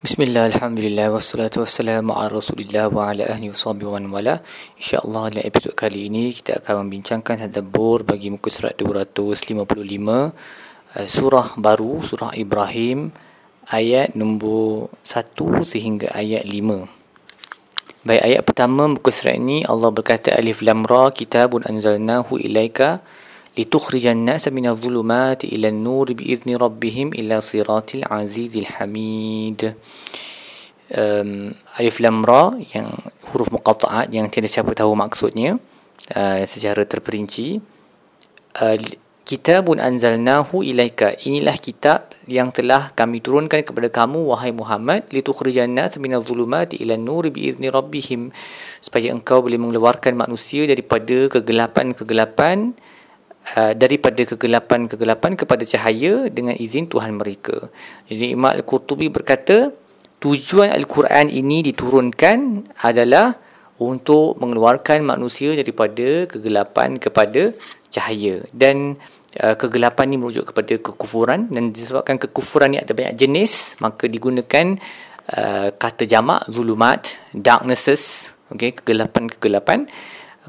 Bismillah, Alhamdulillah, wassalatu wassalamu ala rasulillah wa ala ahli wa sahbihi wa wala. InsyaAllah dalam episod kali ini kita akan membincangkan tadabbur bagi muka surat 255 uh, Surah baru, surah Ibrahim Ayat nombor 1 sehingga ayat 5 Baik, ayat pertama muka surat ini Allah berkata Alif Lam Ra kitabun anzalnahu ilaika litukhrijan nasa minal zulumati ila nur biizni rabbihim ila siratil azizil hamid um, alif lam ra yang huruf muqatta'at yang tiada siapa tahu maksudnya uh, secara terperinci. Uh, kitabun anzalnahu ilaika. Inilah kitab yang telah kami turunkan kepada kamu wahai Muhammad litukhrijan nas minal zulumati ila nur biizni rabbihim supaya engkau boleh mengeluarkan manusia daripada kegelapan-kegelapan Uh, daripada kegelapan-kegelapan kepada cahaya dengan izin Tuhan mereka. Jadi Imam Al-Qurtubi berkata, tujuan Al-Quran ini diturunkan adalah untuk mengeluarkan manusia daripada kegelapan kepada cahaya. Dan uh, kegelapan ini merujuk kepada kekufuran dan disebabkan kekufuran ini ada banyak jenis, maka digunakan uh, kata jamak, zulumat, darknesses, okay, kegelapan-kegelapan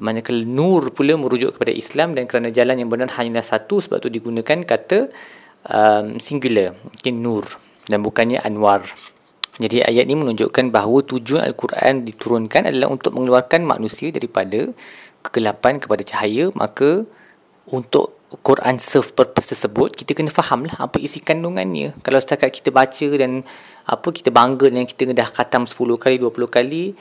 manakala nur pula merujuk kepada Islam dan kerana jalan yang benar hanyalah satu sebab tu digunakan kata um, singular mungkin nur dan bukannya anwar. Jadi ayat ini menunjukkan bahawa tujuan Al-Quran diturunkan adalah untuk mengeluarkan manusia daripada kegelapan kepada cahaya. Maka untuk Quran serve purpose tersebut kita kena faham lah apa isi kandungannya. Kalau setakat kita baca dan apa kita bangga dengan kita dah khatam 10 kali 20 kali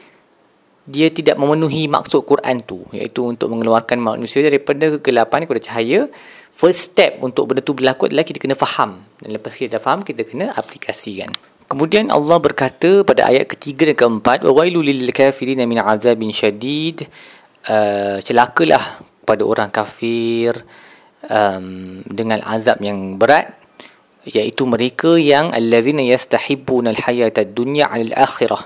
dia tidak memenuhi maksud Quran tu iaitu untuk mengeluarkan manusia daripada kegelapan kepada cahaya. First step untuk benda tu berlaku adalah kita kena faham. Dan lepas kita dah faham kita kena aplikasikan. Kemudian Allah berkata pada ayat ketiga dan keempat wa wailul lil kafirin min azabin syadid. Uh, celakalah pada orang kafir um, dengan azab yang berat iaitu mereka yang allazina yastahibbuna al-hayata ad-dunya 'ala al-akhirah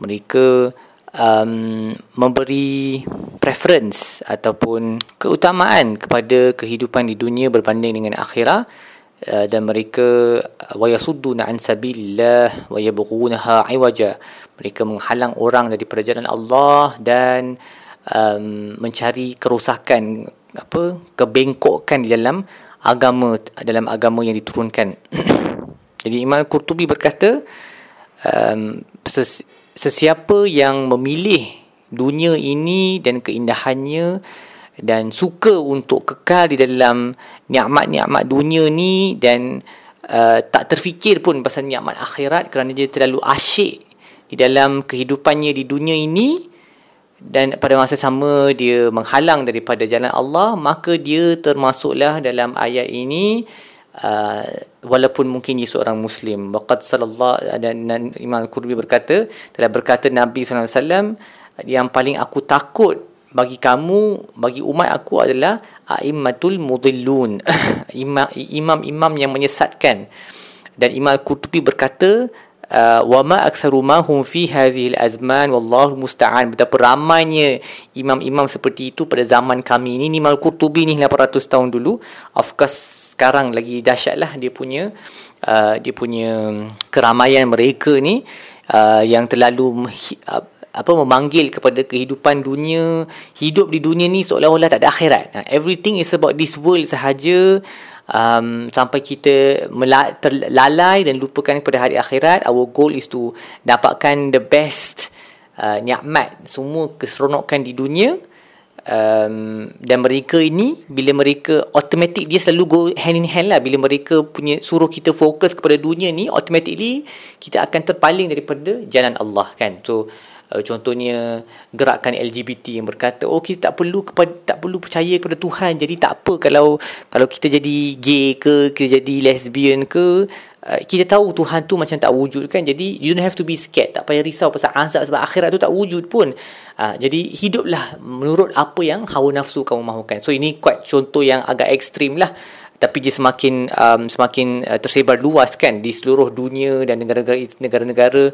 mereka um, memberi preference ataupun keutamaan kepada kehidupan di dunia berbanding dengan akhirat uh, dan mereka uh, wa yasudduna an sabilillah wa yabghunaha iwaja. Mereka menghalang orang daripada jalan Allah dan um, mencari kerosakan apa kebengkokan di dalam agama dalam agama yang diturunkan. Jadi Imam Qurtubi berkata um, sesiapa yang memilih dunia ini dan keindahannya dan suka untuk kekal di dalam nikmat-nikmat dunia ni dan uh, tak terfikir pun pasal nikmat akhirat kerana dia terlalu asyik di dalam kehidupannya di dunia ini dan pada masa sama dia menghalang daripada jalan Allah maka dia termasuklah dalam ayat ini uh, walaupun mungkin dia seorang muslim. Waqad sallallahu dan Imam Al-Qurtubi berkata telah berkata Nabi sallallahu alaihi wasallam yang paling aku takut bagi kamu bagi umat aku adalah aimmatul mudillun. Imam-imam yang menyesatkan. Dan Imam Al-Qurtubi berkata uh, wa ma aktsaru ma hum fi hadhihi al-azman wallahu musta'an. Betapa ramainya imam-imam seperti itu pada zaman kami ini. Imam Al-Qurtubi ni 800 tahun dulu. Of course sekarang lagi dahsyat lah dia punya uh, dia punya keramaian mereka ni uh, yang terlalu uh, apa memanggil kepada kehidupan dunia hidup di dunia ni seolah-olah tak ada akhirat. Uh, everything is about this world sahaja. Um, sampai kita terlalai dan lupakan kepada hari akhirat our goal is to dapatkan the best uh, nikmat semua keseronokan di dunia um, dan mereka ini bila mereka automatic dia selalu go hand in hand lah. Bila mereka punya suruh kita fokus kepada dunia ni automatically kita akan terpaling daripada jalan Allah kan? So uh, contohnya gerakan LGBT yang berkata oh kita tak perlu kepada tak perlu percaya kepada Tuhan. Jadi tak apa kalau kalau kita jadi gay ke kita jadi lesbian ke uh, kita tahu Tuhan tu macam tak wujud kan. Jadi you don't have to be scared. Tak payah risau pasal azab sebab akhirat tu tak wujud pun. Uh, jadi hiduplah menurut apa yang hawa nafsu kamu mahukan. So ini quite contoh yang agak ekstrim lah tapi dia semakin um, semakin uh, tersebar luas kan di seluruh dunia dan negara-negara negara-negara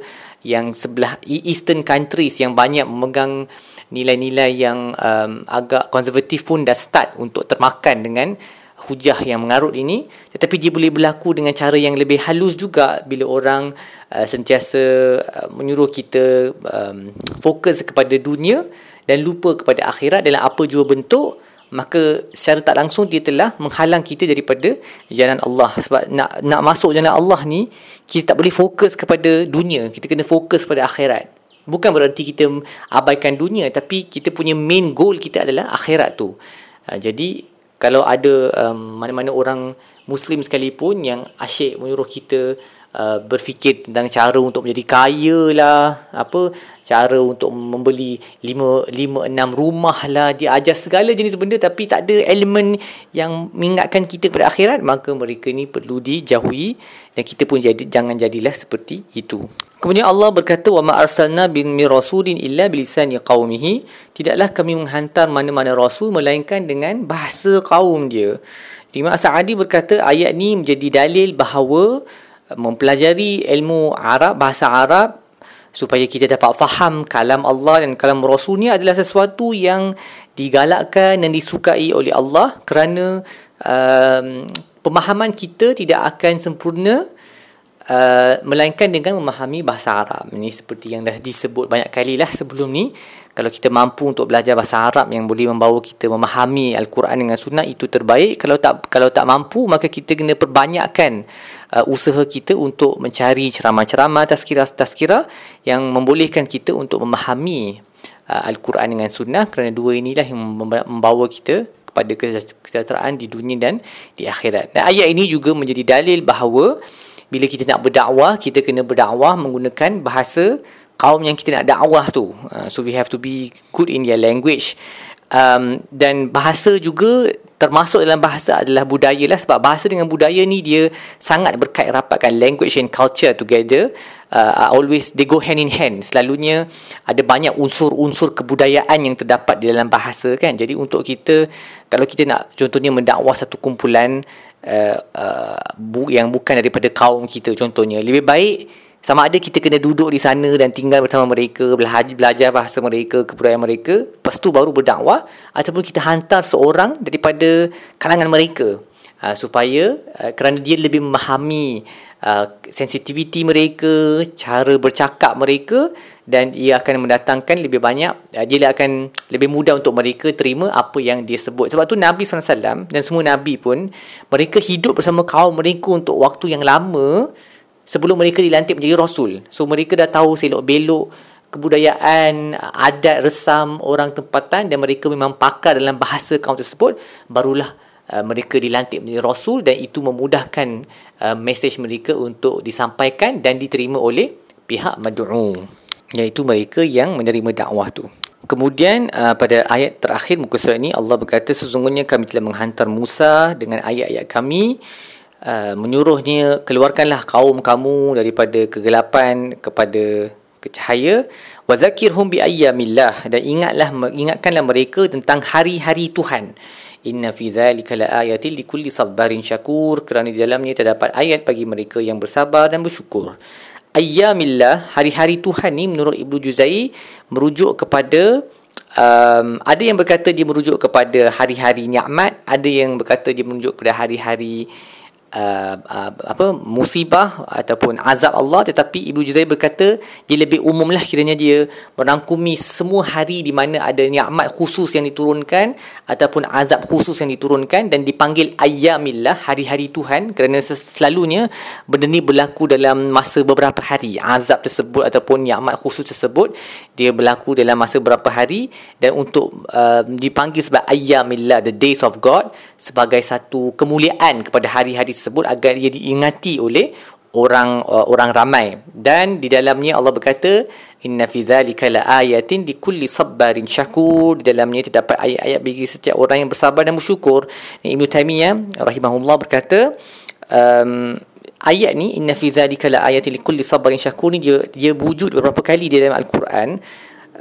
yang sebelah e-, eastern countries yang banyak memegang nilai-nilai yang um, agak konservatif pun dah start untuk termakan dengan hujah yang mengarut ini. Tetapi dia boleh berlaku dengan cara yang lebih halus juga bila orang uh, sentiasa uh, menyuruh kita um, fokus kepada dunia dan lupa kepada akhirat dalam apa jua bentuk maka secara tak langsung dia telah menghalang kita daripada jalan Allah. Sebab nak nak masuk jalan Allah ni kita tak boleh fokus kepada dunia. Kita kena fokus pada akhirat. Bukan berarti kita abaikan dunia tapi kita punya main goal kita adalah akhirat tu. Uh, jadi kalau ada um, mana-mana orang muslim sekalipun yang asyik menyuruh kita uh, berfikir tentang cara untuk menjadi kaya lah. Apa cara untuk membeli lima lima enam rumah lah. Dia ajar segala jenis benda tapi tak ada elemen yang mengingatkan kita pada akhirat. Maka mereka ni perlu dijauhi dan kita pun jadi jangan jadilah seperti itu. Kemudian Allah berkata wa ma arsalna bin rasulin illa bilisani qaumihi. Tidaklah kami menghantar mana-mana rasul melainkan dengan bahasa kaum dia. Imam Sa'adi berkata ayat ni menjadi dalil bahawa mempelajari ilmu Arab bahasa Arab supaya kita dapat faham kalam Allah dan kalam Rasul ni adalah sesuatu yang digalakkan dan disukai oleh Allah kerana um, pemahaman kita tidak akan sempurna Uh, melainkan dengan memahami bahasa Arab. Ini seperti yang dah disebut banyak kali lah sebelum ni. Kalau kita mampu untuk belajar bahasa Arab yang boleh membawa kita memahami Al-Quran dengan sunnah itu terbaik. Kalau tak kalau tak mampu maka kita kena perbanyakkan uh, usaha kita untuk mencari ceramah-ceramah tazkirah-tazkirah yang membolehkan kita untuk memahami uh, Al-Quran dengan sunnah. Kerana dua inilah yang membawa kita kepada kesejahteraan di dunia dan di akhirat. Dan ayat ini juga menjadi dalil bahawa bila kita nak berdakwah kita kena berdakwah menggunakan bahasa kaum yang kita nak dakwah tu. Uh, so we have to be good in their language. Um, dan bahasa juga termasuk dalam bahasa adalah budaya lah. Sebab bahasa dengan budaya ni dia sangat berkait rapatkan language and culture together. Uh, always they go hand in hand. Selalunya ada banyak unsur-unsur kebudayaan yang terdapat di dalam bahasa kan. Jadi untuk kita kalau kita nak contohnya mendakwah satu kumpulan uh, uh, bu- yang bukan daripada kaum kita contohnya lebih baik sama ada kita kena duduk di sana dan tinggal bersama mereka belajar, bahasa mereka kebudayaan mereka. Lepas tu baru berdakwah ataupun kita hantar seorang daripada kalangan mereka. Uh, supaya uh, kerana dia lebih memahami uh, sensitiviti mereka cara bercakap mereka dan ia akan mendatangkan lebih banyak uh, dia akan lebih mudah untuk mereka terima apa yang dia sebut. Sebab tu Nabi SAW dan semua Nabi pun mereka hidup bersama kaum mereka untuk waktu yang lama sebelum mereka dilantik menjadi Rasul so mereka dah tahu selok belok kebudayaan, adat, resam orang tempatan dan mereka memang pakar dalam bahasa kaum tersebut barulah uh, mereka dilantik menjadi Rasul dan itu memudahkan uh, mesej mereka untuk disampaikan dan diterima oleh pihak madu'u iaitu mereka yang menerima dakwah tu. Kemudian uh, pada ayat terakhir muka surat ini Allah berkata sesungguhnya kami telah menghantar Musa dengan ayat-ayat kami uh, menyuruhnya keluarkanlah kaum kamu daripada kegelapan kepada kecahaya. Wa zakirhum bi ayyamillah. Dan ingatlah ingatkanlah mereka tentang hari-hari Tuhan. Inna fi dzalika laayatin likulli sabarin syakur. Kerana di dalamnya terdapat ayat bagi mereka yang bersabar dan bersyukur. Ayyamillah hari-hari Tuhan ni menurut Ibnu Juzai merujuk kepada um, ada yang berkata dia merujuk kepada hari-hari nikmat ada yang berkata dia merujuk kepada hari-hari uh, uh, apa musibah ataupun azab Allah tetapi Ibu Juzai berkata dia lebih umumlah kiranya dia merangkumi semua hari di mana ada nikmat khusus yang diturunkan ataupun azab khusus yang diturunkan dan dipanggil ayyamillah hari-hari Tuhan kerana selalunya benda ni berlaku dalam masa beberapa hari. Azab tersebut ataupun nikmat khusus tersebut dia berlaku dalam masa beberapa hari dan untuk uh, dipanggil sebagai ayyamillah the days of God sebagai satu kemuliaan kepada hari-hari tersebut agar ia diingati oleh orang uh, orang ramai. Dan di dalamnya Allah berkata inna fi zalika laayatin likulli sabarin syakur. Di dalamnya terdapat ayat-ayat bagi setiap orang yang bersabar dan bersyukur. Ibnu Taimiyah rahimahullah berkata um, ayat ni inna fi zalika laayatin likulli sabarin syakur ni dia dia wujud beberapa kali di dalam al-Quran.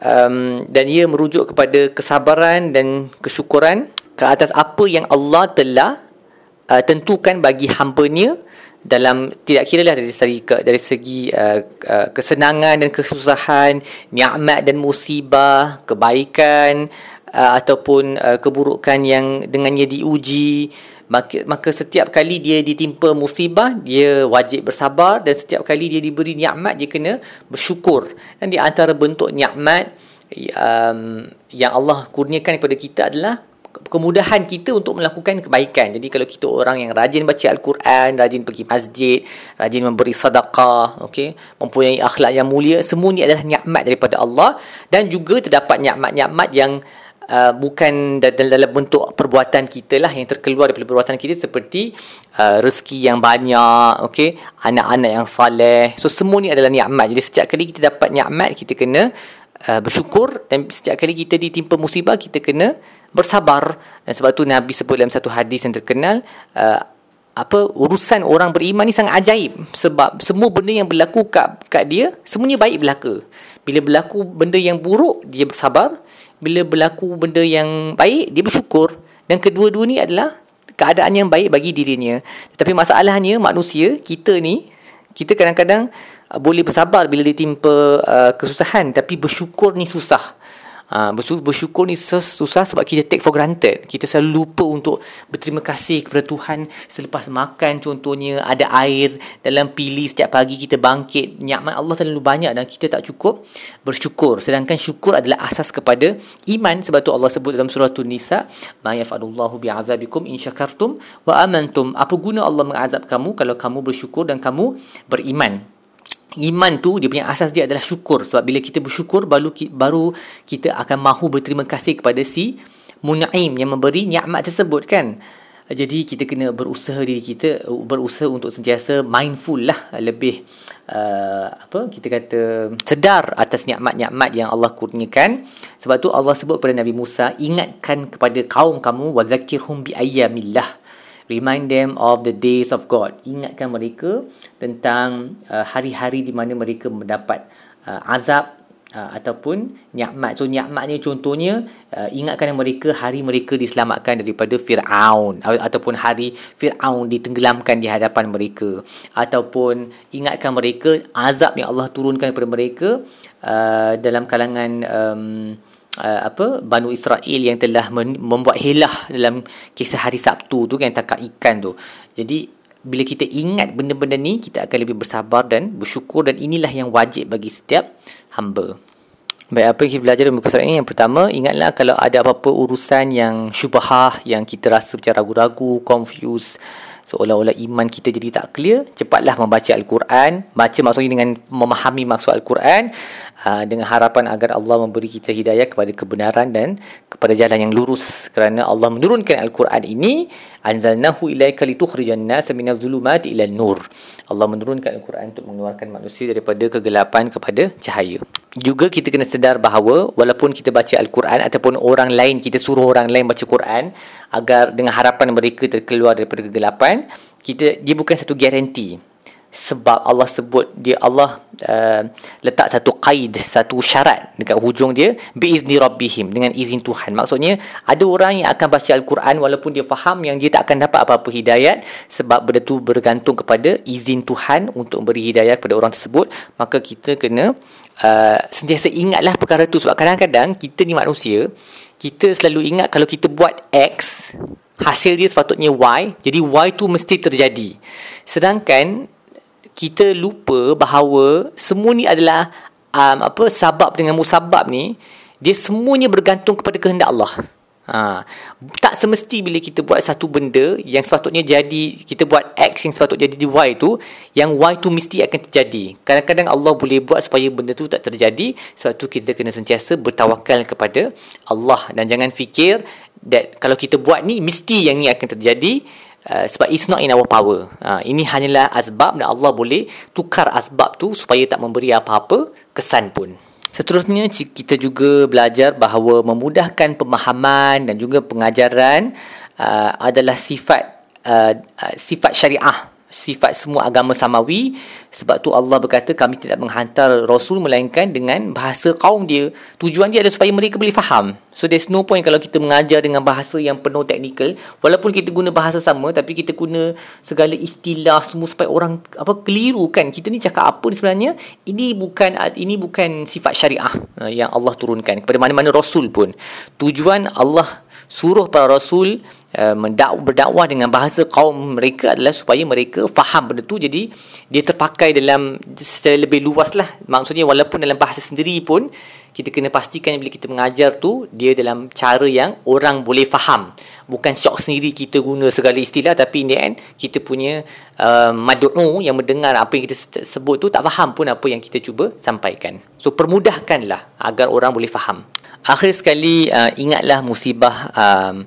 Um, dan ia merujuk kepada kesabaran dan kesyukuran ke atas apa yang Allah telah uh, tentukan bagi hamba-Nya dalam tidak kira lah dari segi dari segi uh, uh, kesenangan dan kesusahan, nikmat dan musibah, kebaikan uh, ataupun uh, keburukan yang dengannya diuji. Maka, maka setiap kali dia ditimpa musibah dia wajib bersabar dan setiap kali dia diberi nikmat dia kena bersyukur. Dan di antara bentuk nikmat um, yang Allah kurniakan kepada kita adalah kemudahan kita untuk melakukan kebaikan. Jadi kalau kita orang yang rajin baca al-Quran, rajin pergi masjid, rajin memberi sedekah, okey, mempunyai akhlak yang mulia, semua ini adalah nikmat daripada Allah dan juga terdapat nikmat-nikmat yang Uh, bukan dalam bentuk perbuatan kita lah yang terkeluar daripada perbuatan kita seperti uh, rezeki yang banyak okey anak-anak yang saleh so semua ni adalah nikmat jadi setiap kali kita dapat nikmat kita kena uh, bersyukur dan setiap kali kita ditimpa musibah kita kena bersabar. Dan sebab tu Nabi sebut dalam satu hadis yang terkenal uh, apa urusan orang beriman ni sangat ajaib. Sebab semua benda yang berlaku kat, kat dia semuanya baik berlaku bila berlaku benda yang buruk dia bersabar. Bila berlaku benda yang baik dia bersyukur. Dan kedua-dua ni adalah keadaan yang baik bagi dirinya. Tetapi masalahnya manusia kita ni kita kadang-kadang boleh bersabar bila ditimpa uh, kesusahan tapi bersyukur ni susah Ha, bersyukur ni susah sebab kita take for granted. Kita selalu lupa untuk berterima kasih kepada Tuhan selepas makan contohnya ada air dalam pili setiap pagi kita bangkit. Nikmat Allah terlalu banyak dan kita tak cukup bersyukur. Sedangkan syukur adalah asas kepada iman sebab tu Allah sebut dalam surah An-Nisa, "Ma yaf'alullahu bi'azabikum in syakartum wa amantum." Apa guna Allah mengazab kamu kalau kamu bersyukur dan kamu beriman? Iman tu dia punya asas dia adalah syukur. Sebab bila kita bersyukur baru baru kita akan mahu berterima kasih kepada si munaim yang memberi nikmat tersebut kan? Jadi kita kena berusaha diri kita berusaha untuk sentiasa mindful lah lebih uh, apa kita kata sedar atas nikmat-nikmat yang Allah kurniakan. Sebab tu Allah sebut kepada Nabi Musa ingatkan kepada kaum kamu wazakirhum bi ayyamillah remind them of the days of God. Ingatkan mereka tentang uh, hari-hari di mana mereka mendapat uh, azab uh, ataupun nikmat. So nikmatnya contohnya uh, ingatkan mereka hari mereka diselamatkan daripada Firaun ataupun hari Firaun ditenggelamkan di hadapan mereka. Ataupun ingatkan mereka azab yang Allah turunkan kepada mereka uh, dalam kalangan um, uh, apa Banu Israel yang telah membuat helah dalam kisah hari Sabtu tu kan tangkap ikan tu. Jadi bila kita ingat benda-benda ni kita akan lebih bersabar dan bersyukur dan inilah yang wajib bagi setiap hamba. Baik, apa yang kita belajar dalam buku surat ini? Yang pertama, ingatlah kalau ada apa-apa urusan yang syubhah, yang kita rasa macam ragu-ragu, confused, seolah-olah iman kita jadi tak clear, cepatlah membaca Al-Quran. Baca maksudnya dengan memahami maksud Al-Quran. Ha, dengan harapan agar Allah memberi kita hidayah kepada kebenaran dan kepada jalan yang lurus kerana Allah menurunkan Al-Quran ini anzalnahu ilaika litukhrijan nas minadh dhulumati ila nur. Allah menurunkan Al-Quran untuk mengeluarkan manusia daripada kegelapan kepada cahaya. Juga kita kena sedar bahawa walaupun kita baca Al-Quran ataupun orang lain kita suruh orang lain baca Quran agar dengan harapan mereka terkeluar daripada kegelapan kita dia bukan satu garanti sebab Allah sebut dia Allah uh, letak satu qaid satu syarat dekat hujung dia biizni rabbihim dengan izin Tuhan. Maksudnya ada orang yang akan baca al-Quran walaupun dia faham yang dia tak akan dapat apa-apa hidayat sebab benda tu bergantung kepada izin Tuhan untuk beri hidayah kepada orang tersebut maka kita kena uh, sentiasa ingatlah perkara tu. Sebab kadang-kadang kita ni manusia kita selalu ingat kalau kita buat X hasil dia sepatutnya Y jadi Y tu mesti terjadi. Sedangkan kita lupa bahawa semua ni adalah um, apa sabab dengan musabab ni dia semuanya bergantung kepada kehendak Allah. Ha, tak semesti bila kita buat satu benda yang sepatutnya jadi kita buat X yang sepatutnya jadi di Y tu yang Y tu mesti akan terjadi. Kadang-kadang Allah boleh buat supaya benda tu tak terjadi sebab tu kita kena sentiasa bertawakal kepada Allah dan jangan fikir that kalau kita buat ni mesti yang ni akan terjadi Uh, sebab it's not in our power. Uh, ini hanyalah asbab dan Allah boleh tukar asbab tu supaya tak memberi apa-apa kesan pun. Seterusnya kita juga belajar bahawa memudahkan pemahaman dan juga pengajaran uh, adalah sifat uh, uh, sifat syariah sifat semua agama samawi sebab tu Allah berkata kami tidak menghantar rasul melainkan dengan bahasa kaum dia. Tujuan dia adalah supaya mereka boleh faham. So there's no point kalau kita mengajar dengan bahasa yang penuh teknikal walaupun kita guna bahasa sama tapi kita guna segala istilah semua supaya orang apa keliru kan? Kita ni cakap apa ni sebenarnya? Ini bukan ini bukan sifat syariah yang Allah turunkan kepada mana-mana rasul pun. Tujuan Allah suruh para rasul uh, mendak- berdakwah dengan bahasa kaum mereka adalah supaya mereka faham benda tu. Jadi dia terpakai dalam secara lebih luas lah maksudnya walaupun dalam bahasa sendiri pun kita kena pastikan bila kita mengajar tu dia dalam cara yang orang boleh faham. Bukan syok sendiri kita guna segala istilah tapi in the end kita punya uh, madu'u yang mendengar apa yang kita sebut tu tak faham pun apa yang kita cuba sampaikan. So permudahkanlah agar orang boleh faham. Akhir sekali uh, ingatlah musibah um,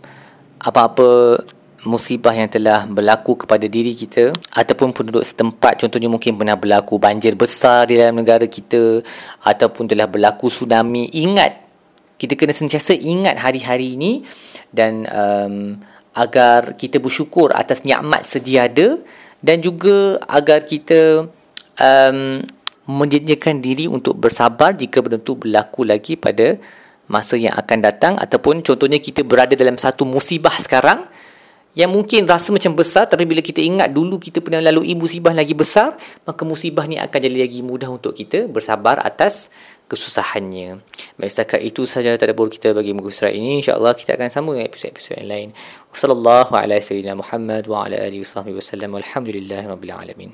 apa-apa musibah yang telah berlaku kepada diri kita ataupun penduduk setempat contohnya mungkin pernah berlaku banjir besar di dalam negara kita ataupun telah berlaku tsunami. Ingat kita kena sentiasa ingat hari-hari ini dan um, agar kita bersyukur atas nikmat sedia ada dan juga agar kita um, menjadikan diri untuk bersabar jika benda itu berlaku lagi pada masa yang akan datang ataupun contohnya kita berada dalam satu musibah sekarang yang mungkin rasa macam besar tapi bila kita ingat dulu kita pernah lalui musibah lagi besar maka musibah ni akan jadi lagi mudah untuk kita bersabar atas kesusahannya. Baik setakat itu saja tadabbur kita bagi muka surat ini. Insyaallah kita akan sambung dengan episod-episod yang lain. Sallallahu alaihi wasallam Muhammad wa ala alihi wasallam walhamdulillahirabbil alamin